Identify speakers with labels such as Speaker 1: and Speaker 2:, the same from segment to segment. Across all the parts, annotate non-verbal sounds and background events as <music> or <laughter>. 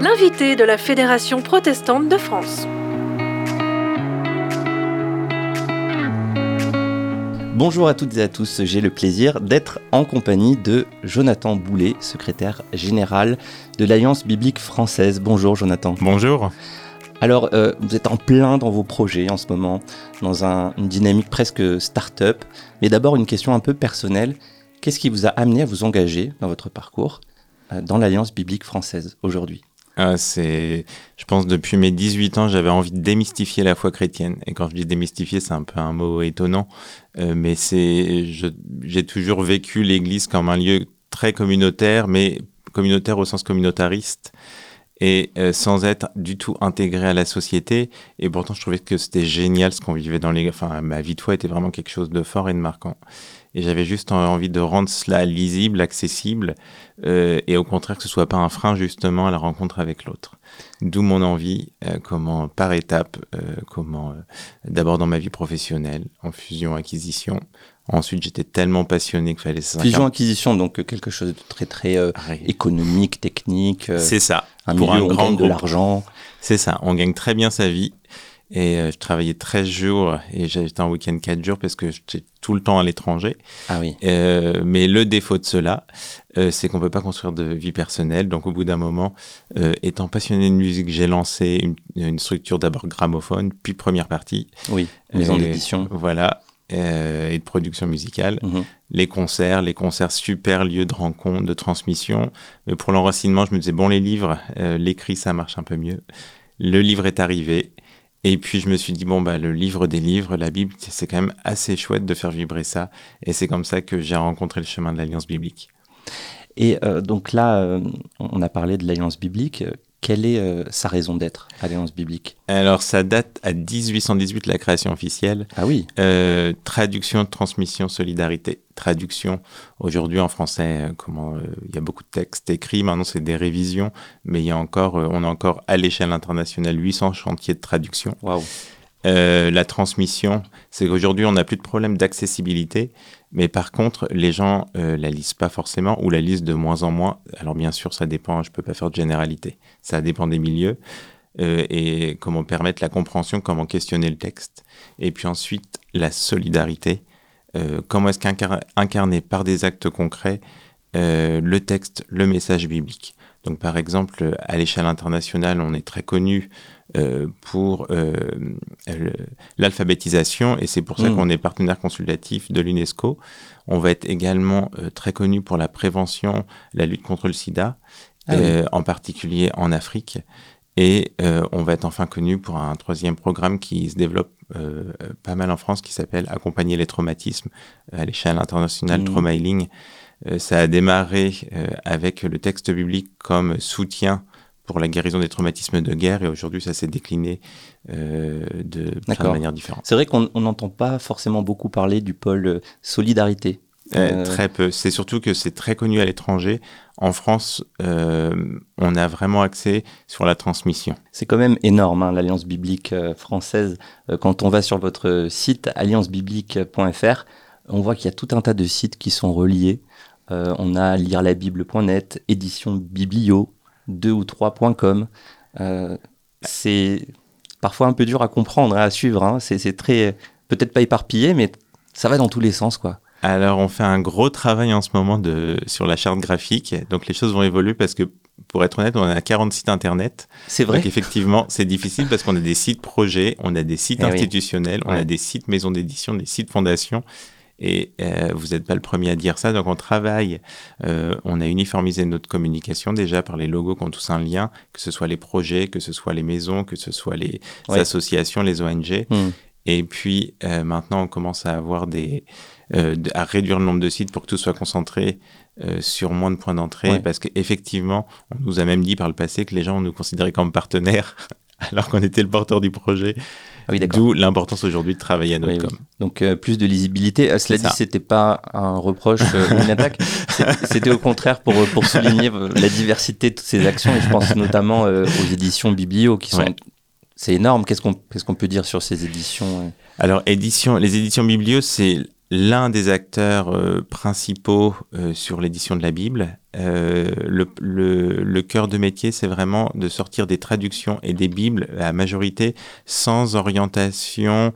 Speaker 1: L'invité de la Fédération protestante de France.
Speaker 2: Bonjour à toutes et à tous, j'ai le plaisir d'être en compagnie de Jonathan Boulet, secrétaire général de l'Alliance biblique française. Bonjour Jonathan.
Speaker 3: Bonjour.
Speaker 2: Alors, euh, vous êtes en plein dans vos projets en ce moment, dans une dynamique presque start-up. Mais d'abord, une question un peu personnelle. Qu'est-ce qui vous a amené à vous engager dans votre parcours euh, dans l'Alliance biblique française aujourd'hui?
Speaker 3: Ah, c'est, je pense, depuis mes 18 ans, j'avais envie de démystifier la foi chrétienne. Et quand je dis démystifier, c'est un peu un mot étonnant, euh, mais c'est, j'ai toujours vécu l'Église comme un lieu très communautaire, mais communautaire au sens communautariste et euh, sans être du tout intégré à la société. Et pourtant, je trouvais que c'était génial ce qu'on vivait dans les. Enfin, ma vie foi était vraiment quelque chose de fort et de marquant. Et j'avais juste envie de rendre cela lisible, accessible, euh, et au contraire que ce soit pas un frein justement à la rencontre avec l'autre. D'où mon envie, euh, comment par étapes, euh, comment d'abord dans ma vie professionnelle, en fusion-acquisition. Ensuite, j'étais tellement passionné qu'il fallait
Speaker 2: ça. Fusion-acquisition, donc quelque chose de très très économique, technique.
Speaker 3: C'est ça.
Speaker 2: Un Pour milieu un où on gagne de l'argent.
Speaker 3: C'est ça. On gagne très bien sa vie. Et euh, je travaillais 13 jours et j'étais en week-end 4 jours parce que j'étais tout le temps à l'étranger.
Speaker 2: Ah oui.
Speaker 3: Euh, mais le défaut de cela, euh, c'est qu'on peut pas construire de vie personnelle. Donc au bout d'un moment, euh, étant passionné de musique, j'ai lancé une, une structure d'abord gramophone, puis première partie.
Speaker 2: Oui, maison d'édition.
Speaker 3: Voilà. Et de production musicale. Mhm. Les concerts, les concerts, super lieu de rencontre, de transmission. Mais pour l'enracinement, je me disais, bon, les livres, l'écrit, ça marche un peu mieux. Le livre est arrivé. Et puis je me suis dit, bon, bah, le livre des livres, la Bible, c'est quand même assez chouette de faire vibrer ça. Et c'est comme ça que j'ai rencontré le chemin de l'Alliance biblique.
Speaker 2: Et euh, donc là, euh, on a parlé de l'Alliance biblique. Quelle est euh, sa raison d'être, Alliance biblique?
Speaker 3: Alors, ça date à 1818, la création officielle.
Speaker 2: Ah oui
Speaker 3: euh, Traduction, transmission, solidarité. Traduction, aujourd'hui en français, euh, comment il y a beaucoup de textes écrits, maintenant c'est des révisions, mais il y a encore, on a encore à l'échelle internationale 800 chantiers de traduction.
Speaker 2: Waouh
Speaker 3: la transmission, c'est qu'aujourd'hui on n'a plus de problème d'accessibilité, mais par contre, les gens euh, la lisent pas forcément ou la lisent de moins en moins. Alors bien sûr, ça dépend, je peux pas faire de généralité. Ça dépend des milieux euh, et comment permettre la compréhension, comment questionner le texte. Et puis ensuite, la solidarité. Euh, comment est-ce qu'incarner par des actes concrets euh, le texte, le message biblique. Donc par exemple, à l'échelle internationale, on est très connu euh, pour euh, l'alphabétisation et c'est pour ça mm. qu'on est partenaire consultatif de l'UNESCO. On va être également euh, très connu pour la prévention, la lutte contre le sida, ah en particulier en Afrique. Et on va être enfin connu pour un troisième programme qui se développe pas mal en France qui s'appelle Accompagner les traumatismes à l'échelle internationale, mmh. Trauma Healing. Ça a démarré avec le texte biblique comme soutien pour la guérison des traumatismes de guerre et aujourd'hui ça s'est décliné euh, de plein de manières différentes.
Speaker 2: C'est vrai qu'on n'entend pas forcément beaucoup parler du pôle euh, solidarité.
Speaker 3: Euh, très peu. C'est surtout que c'est très connu à l'étranger. En France, on a vraiment accès sur la transmission.
Speaker 2: C'est quand même énorme, hein, l'Alliance biblique française. quand on va sur votre site alliancebiblique.fr, on voit qu'il y a tout un tas de sites qui sont reliés. on a lire-la-bible.net, édition Biblio, 2 ou 3.com. Euh, c'est parfois un peu dur à comprendre, à suivre. Hein. C'est très, peut-être pas éparpillé, mais ça va dans tous les sens, quoi.
Speaker 3: Alors, on fait un gros travail en ce moment de, sur la charte graphique. Donc, les choses vont évoluer parce que, pour être honnête, on a 40 sites internet.
Speaker 2: C'est vrai.
Speaker 3: Donc, effectivement, c'est difficile parce qu'on a des sites projets, on a des sites eh institutionnels, on a des sites maisons d'édition, des sites fondations. Et euh, vous n'êtes pas le premier à dire ça. Donc on travaille, euh, on a uniformisé notre communication déjà par les logos qui ont tous un lien, que ce soit les projets, que ce soit les maisons, que ce soit les associations, les ONG. Hmm. Et puis euh, maintenant, on commence à avoir des, à réduire le nombre de sites pour que tout soit concentré sur moins de points d'entrée, parce qu'effectivement, on nous a même dit par le passé que les gens nous considéraient comme partenaires, <laughs> alors qu'on était le porteur du projet. Ah D'où l'importance aujourd'hui de travailler à notre com.
Speaker 2: Donc euh, plus de lisibilité. Euh, cela dit, c'était pas un reproche euh, ou une attaque. <laughs> C'était au contraire pour, pour souligner la diversité de toutes ces actions. Et je pense notamment aux éditions Biblio qui sont. C'est énorme. Qu'est-ce qu'on qu'est-ce qu'on peut dire sur ces éditions
Speaker 3: Alors, édition, les éditions Biblio, c'est l'un des acteurs euh, principaux euh, sur l'édition de la Bible. Euh, le, le, le, cœur de métier, c'est vraiment de sortir des traductions et des Bibles à majorité sans orientation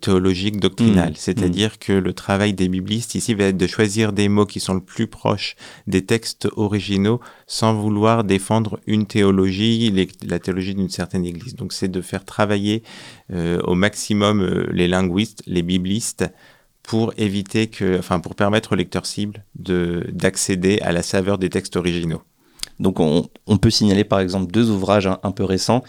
Speaker 3: théologique doctrinale. Mmh. C'est-à-dire mmh. que le travail des biblistes ici va être de choisir des mots qui sont le plus proches des textes originaux sans vouloir défendre une théologie, les, la théologie d'une certaine église. Donc c'est de faire travailler au maximum les linguistes, les biblistes, pour éviter que, enfin, pour permettre aux lecteurs cibles de, d'accéder à la saveur des textes originaux.
Speaker 2: Donc, on, on peut signaler par exemple deux ouvrages un, un peu récents.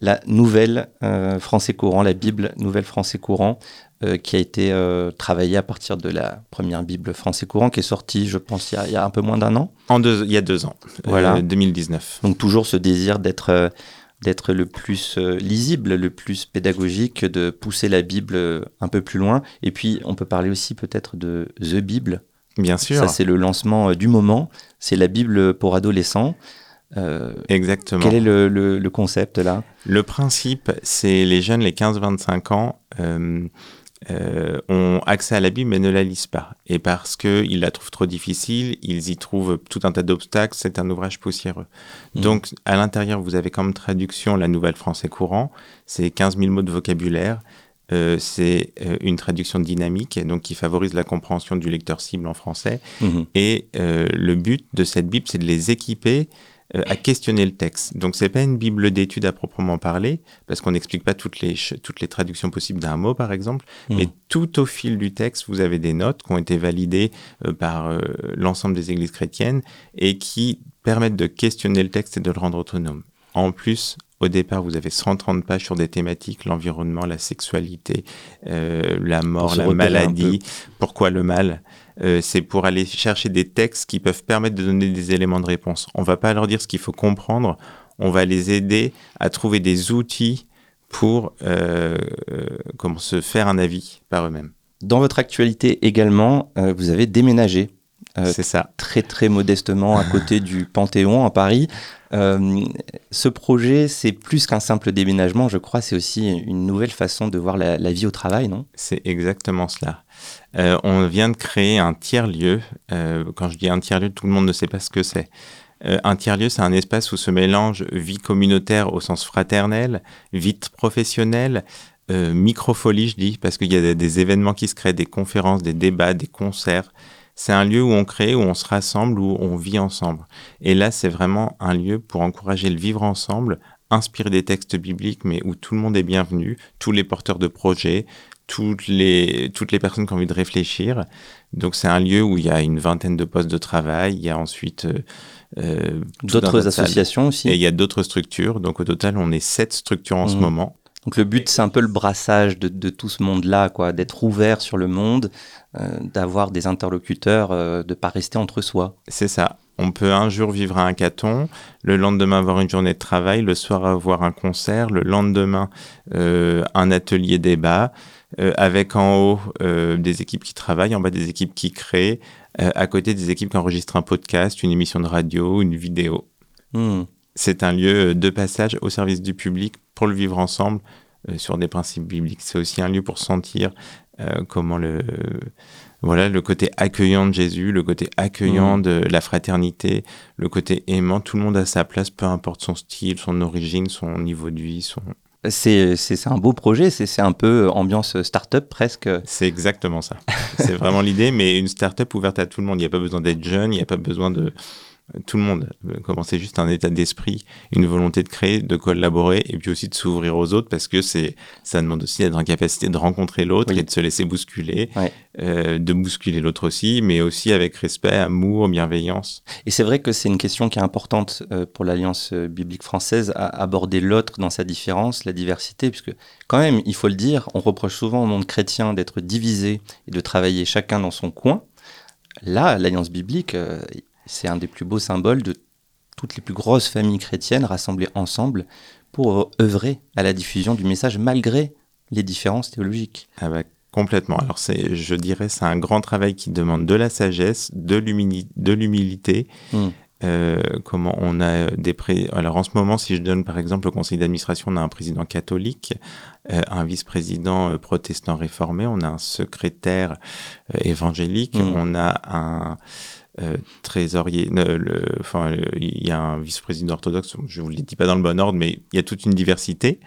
Speaker 2: La nouvelle euh, français courant, la Bible nouvelle français courant, euh, qui a été euh, travaillée à partir de la première Bible français courant, qui est sortie, je pense, il y a, il y a un peu moins d'un an.
Speaker 3: En deux, il y a deux ans, voilà. 2019.
Speaker 2: Donc toujours ce désir d'être d'être le plus euh, lisible, le plus pédagogique, de pousser la Bible euh, un peu plus loin. Et puis, on peut parler aussi peut-être de The Bible.
Speaker 3: Bien sûr.
Speaker 2: Ça, c'est le lancement euh, du moment. C'est la Bible pour adolescents.
Speaker 3: Euh, Exactement.
Speaker 2: Quel est le, le, le concept là?
Speaker 3: Le principe, c'est les jeunes, les 15-25 ans, euh, euh, ont accès à la Bible mais ne la lisent pas. Et parce qu'ils la trouvent trop difficile, ils y trouvent tout un tas d'obstacles, c'est un ouvrage poussiéreux. Mmh. Donc à l'intérieur, vous avez comme traduction la Nouvelle Français courant, c'est 15 000 mots de vocabulaire. Euh, c'est euh, une traduction dynamique, donc qui favorise la compréhension du lecteur cible en français. Mmh. Et euh, le but de cette Bible, c'est de les équiper euh, à questionner le texte. Donc c'est pas une bible d'études à proprement parler, parce qu'on n'explique pas toutes les toutes les traductions possibles d'un mot par exemple, mmh. mais tout au fil du texte, vous avez des notes qui ont été validées euh, par euh, l'ensemble des églises chrétiennes et qui permettent de questionner le texte et de le rendre autonome. En plus, au départ, vous avez 130 pages sur des thématiques, l'environnement, la sexualité, euh, la mort, la maladie, pourquoi le mal. Euh, c'est pour aller chercher des textes qui peuvent permettre de donner des éléments de réponse. On va pas leur dire ce qu'il faut comprendre, on va les aider à trouver des outils pour euh, comment se faire un avis par eux-mêmes.
Speaker 2: Dans votre actualité également, vous avez déménagé.
Speaker 3: Euh, c'est ça.
Speaker 2: Très très modestement à côté du Panthéon à Paris. Euh, ce projet, c'est plus qu'un simple déménagement, je crois, c'est aussi une nouvelle façon de voir la, la vie au travail, non?
Speaker 3: C'est exactement cela. Euh, on vient de créer un tiers-lieu. Euh, quand je dis un tiers-lieu, tout le monde ne sait pas ce que c'est. Un tiers-lieu, c'est un espace où se mélange vie communautaire au sens fraternel, vie professionnelle, microfolie, je dis, parce qu'il y a des, des, événements qui se créent, des conférences, des débats, des concerts. C'est un lieu où on crée, où on se rassemble, où on vit ensemble. Et là, c'est vraiment un lieu pour encourager le vivre ensemble, inspirer des textes bibliques, mais où tout le monde est bienvenu, tous les porteurs de projets, toutes les, toutes les personnes qui ont envie de réfléchir. Donc c'est un lieu où il y a une vingtaine de postes de travail, il y a ensuite
Speaker 2: euh, d'autres associations aussi.
Speaker 3: Et il y a d'autres structures. Donc au total, on est sept structures en mmh. ce moment.
Speaker 2: Donc le but, c'est un peu le brassage de, de tout ce monde-là, quoi, d'être ouvert sur le monde, euh, d'avoir des interlocuteurs, euh, de pas rester entre soi.
Speaker 3: C'est ça. On peut un jour vivre à un caton, le lendemain avoir une journée de travail, le soir avoir un concert, le lendemain euh, un atelier débat, euh, avec en haut des équipes qui travaillent, en bas des équipes qui créent, à côté des équipes qui enregistrent un podcast, une émission de radio, une vidéo. Mmh. C'est un lieu de passage au service du public pour le vivre ensemble euh, sur des principes bibliques. C'est aussi un lieu pour sentir euh, comment le voilà le côté accueillant de Jésus, le côté accueillant mmh. de la fraternité, le côté aimant. Tout le monde a sa place, peu importe son style, son origine, son niveau de vie, son
Speaker 2: c'est un beau projet, c'est un peu ambiance start-up presque.
Speaker 3: C'est exactement ça. c'est vraiment l'idée, mais une start-up ouverte à tout le monde. Il n'y a pas besoin d'être jeune, il n'y a pas besoin de, tout le monde. Comment c'est juste un état d'esprit, une volonté de créer, de collaborer et puis aussi de s'ouvrir aux autres parce que c'est ça demande aussi d'être en capacité de rencontrer l'autre oui. et de se laisser bousculer, ouais. euh, de bousculer l'autre aussi, mais aussi avec respect, amour, bienveillance.
Speaker 2: Et c'est vrai que c'est une question qui est importante euh, pour l'Alliance biblique française à aborder l'autre dans sa différence, la diversité, puisque quand même, il faut le dire, on reproche souvent au monde chrétien d'être divisé et de travailler chacun dans son coin. Là, l'Alliance biblique, euh, c'est un des plus beaux symboles de toutes les plus grosses familles chrétiennes rassemblées ensemble pour œuvrer à la diffusion du message malgré les différences théologiques.
Speaker 3: Ah bah, complètement. Alors c'est, je dirais, c'est un grand travail qui demande de la sagesse, de l'humilité. Mmh. Euh, comment on a des pré... alors en ce moment si je donne par exemple au conseil d'administration on a un président catholique un vice-président protestant réformé, on a un secrétaire évangélique, mmh. on a un trésorier, le, enfin, il y a un vice-président orthodoxe, je vous le dis pas dans le bon ordre, mais il y a toute une diversité.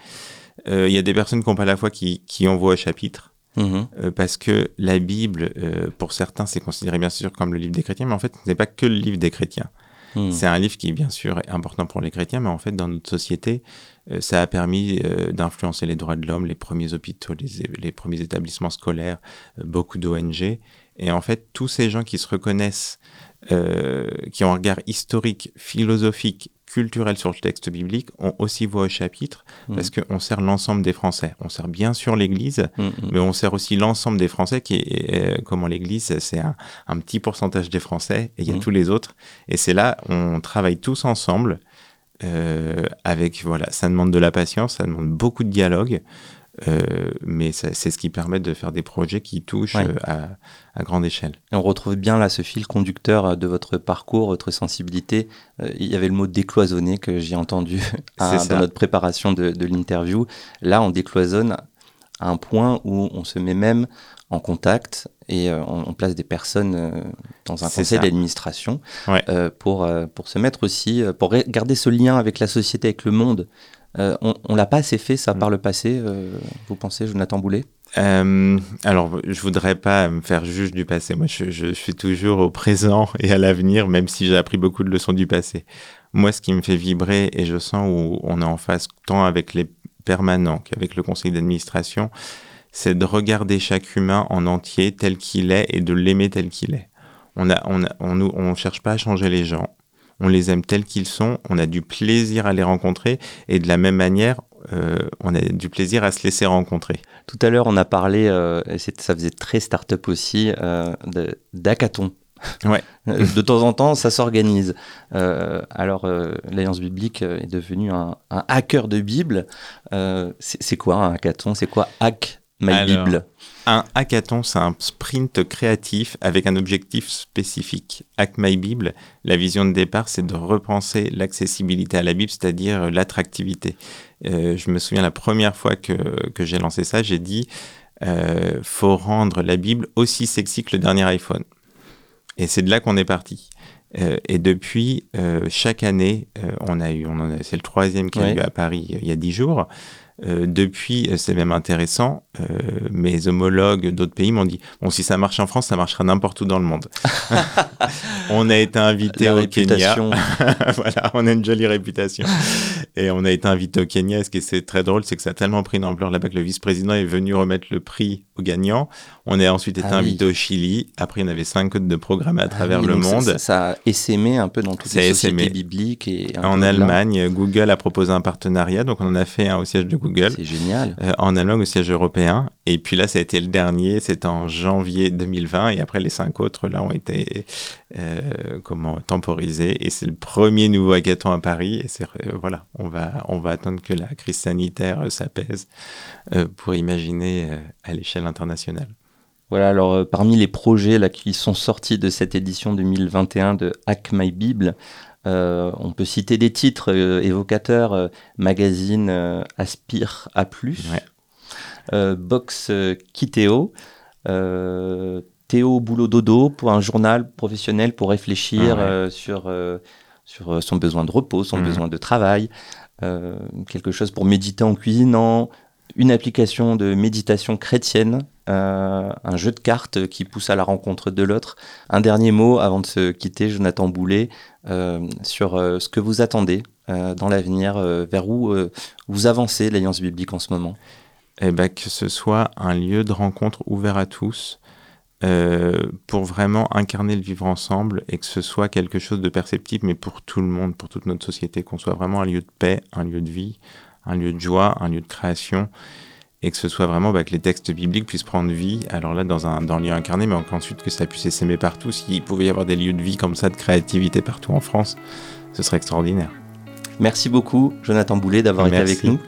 Speaker 3: Il y a des personnes qui n'ont pas la foi qui, qui envoient au chapitre. Mhm. Euh, parce que la Bible, euh, pour certains, c'est considéré bien sûr comme le livre des chrétiens, mais en fait, ce n'est pas que le livre des chrétiens. Mhm. C'est un livre qui, bien sûr, est important pour les chrétiens, mais en fait, dans notre société, euh, ça a permis d'influencer les droits de l'homme, les premiers hôpitaux, les, les premiers établissements scolaires, beaucoup d'ONG. Et en fait, tous ces gens qui se reconnaissent, qui ont un regard historique, philosophique, culturels sur le texte biblique, ont aussi voix au chapitre, mm. parce qu'on sert l'ensemble des Français. On sert bien sûr l'Église, mm, mm. mais on sert aussi l'ensemble des Français, qui est, euh, comment l'Église, c'est un, petit pourcentage des Français, et il y a tous les autres. Et c'est là, on travaille tous ensemble, euh, avec, voilà, ça demande de la patience, ça demande beaucoup de dialogue, euh, mais c'est ce qui permet de faire des projets qui touchent euh, à, grande échelle.
Speaker 2: on retrouve bien là ce fil conducteur euh, de votre parcours, votre sensibilité. il y avait le mot décloisonner que j'ai entendu <laughs> dans notre préparation de, l'interview. Là, on décloisonne à un point où on se met même en contact et on, place des personnes dans un conseil d'administration pour, pour se mettre aussi, pour garder ce lien avec la société, avec le monde. Euh, on, on l'a pas assez fait ça par le passé, euh, vous pensez, Jonathan Boulet?
Speaker 3: Euh, alors, je voudrais pas me faire juge du passé. Moi, je, suis toujours au présent et à l'avenir, même si j'ai appris beaucoup de leçons du passé. Moi, ce qui me fait vibrer, et je sens où on est en face tant avec les permanents qu'avec le conseil d'administration, c'est de regarder chaque humain en entier tel qu'il est et de l'aimer tel qu'il est. On a, on, on, on cherche pas à changer les gens on les aime tels qu'ils sont, on a du plaisir à les rencontrer et de la même manière, euh, on a du plaisir à se laisser rencontrer.
Speaker 2: Tout à l'heure, on a parlé, euh, et ça faisait très start-up aussi, euh, d'hackathon.
Speaker 3: Ouais. <laughs>
Speaker 2: de temps en temps, ça s'organise. alors, l'Alliance biblique est devenue un, hacker de Bible. c'est quoi un hackathon? C'est quoi Hack? My Bible
Speaker 3: un hackathon, c'est un sprint créatif avec un objectif spécifique. Hack My Bible, la vision de départ, c'est de repenser l'accessibilité à la Bible, c'est-à-dire l'attractivité. Euh, je me souviens la première fois que, que j'ai lancé ça, j'ai dit euh, faut rendre la Bible aussi sexy que le dernier iPhone. Et c'est de là qu'on est parti. Euh, et depuis, euh, chaque année, on a eu, on c'est le troisième qui a eu à Paris il y a dix jours. Euh, depuis, euh, c'est même intéressant, euh, mes homologues d'autres pays m'ont dit bon, si ça marche en France, ça marchera n'importe où dans le monde. <laughs> on a été invité au Kenya. <laughs> voilà, on a une jolie réputation. Et on a été invité au Kenya. Et ce qui est très drôle, c'est que ça a tellement pris une ampleur là-bas que le vice-président est venu remettre le prix aux gagnants. On a ensuite été ah invité au Chili. Après, en avait cinq autres de programmes à ah travers le monde.
Speaker 2: Ça, a essaimé un peu dans toutes les sociétés bibliques. Et
Speaker 3: en Allemagne, Google a proposé un partenariat. Donc, on en a fait un au siège de Google.
Speaker 2: C'est génial.
Speaker 3: Euh, en Allemagne au siège européen. Et puis là, ça a été le dernier. C'était en janvier 2020. Et après, les cinq autres, là, ont été euh, comment temporisés. Et c'est le premier nouveau hackathon à Paris. Et c'est, euh, voilà, on va, on va attendre que la crise sanitaire s'apaise pour imaginer à l'échelle internationale.
Speaker 2: Voilà, alors euh, parmi les projets là, qui sont sortis de cette édition 2021 de Hack My Bible, euh, on peut citer des titres euh, évocateurs Magazine Aspire à plus, Box Kiteo, Théo Boulot Dodo pour un journal professionnel pour réfléchir ah sur, sur son besoin de repos, son mmh. besoin de travail, quelque chose pour méditer en cuisinant, une application de méditation chrétienne, euh, un jeu de cartes qui pousse à la rencontre de l'autre. Un dernier mot avant de se quitter, Jonathan Boulet, euh, sur euh, ce que vous attendez dans l'avenir, vers où vous avancez l'Alliance biblique en ce moment?
Speaker 3: Eh ben, que ce soit un lieu de rencontre ouvert à tous, pour vraiment incarner le vivre ensemble et que ce soit quelque chose de perceptible, mais pour tout le monde, pour toute notre société, qu'on soit vraiment un lieu de paix, un lieu de vie, un lieu de joie, un lieu de création, et que ce soit vraiment bah, que les textes bibliques puissent prendre vie, alors là dans un, dans lieu incarné, mais ensuite que ça puisse s'aimer partout. S'il pouvait y avoir des lieux de vie comme ça, de créativité partout en France, ce serait extraordinaire.
Speaker 2: Merci beaucoup, Jonathan Boulet, d'avoir été avec nous.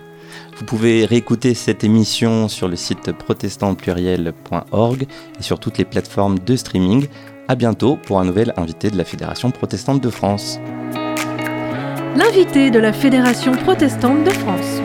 Speaker 2: Vous pouvez réécouter cette émission sur le site protestantpluriel.org et sur toutes les plateformes de streaming. À bientôt pour un nouvel invité de la Fédération protestante de France
Speaker 1: l'invité de la Fédération protestante de France.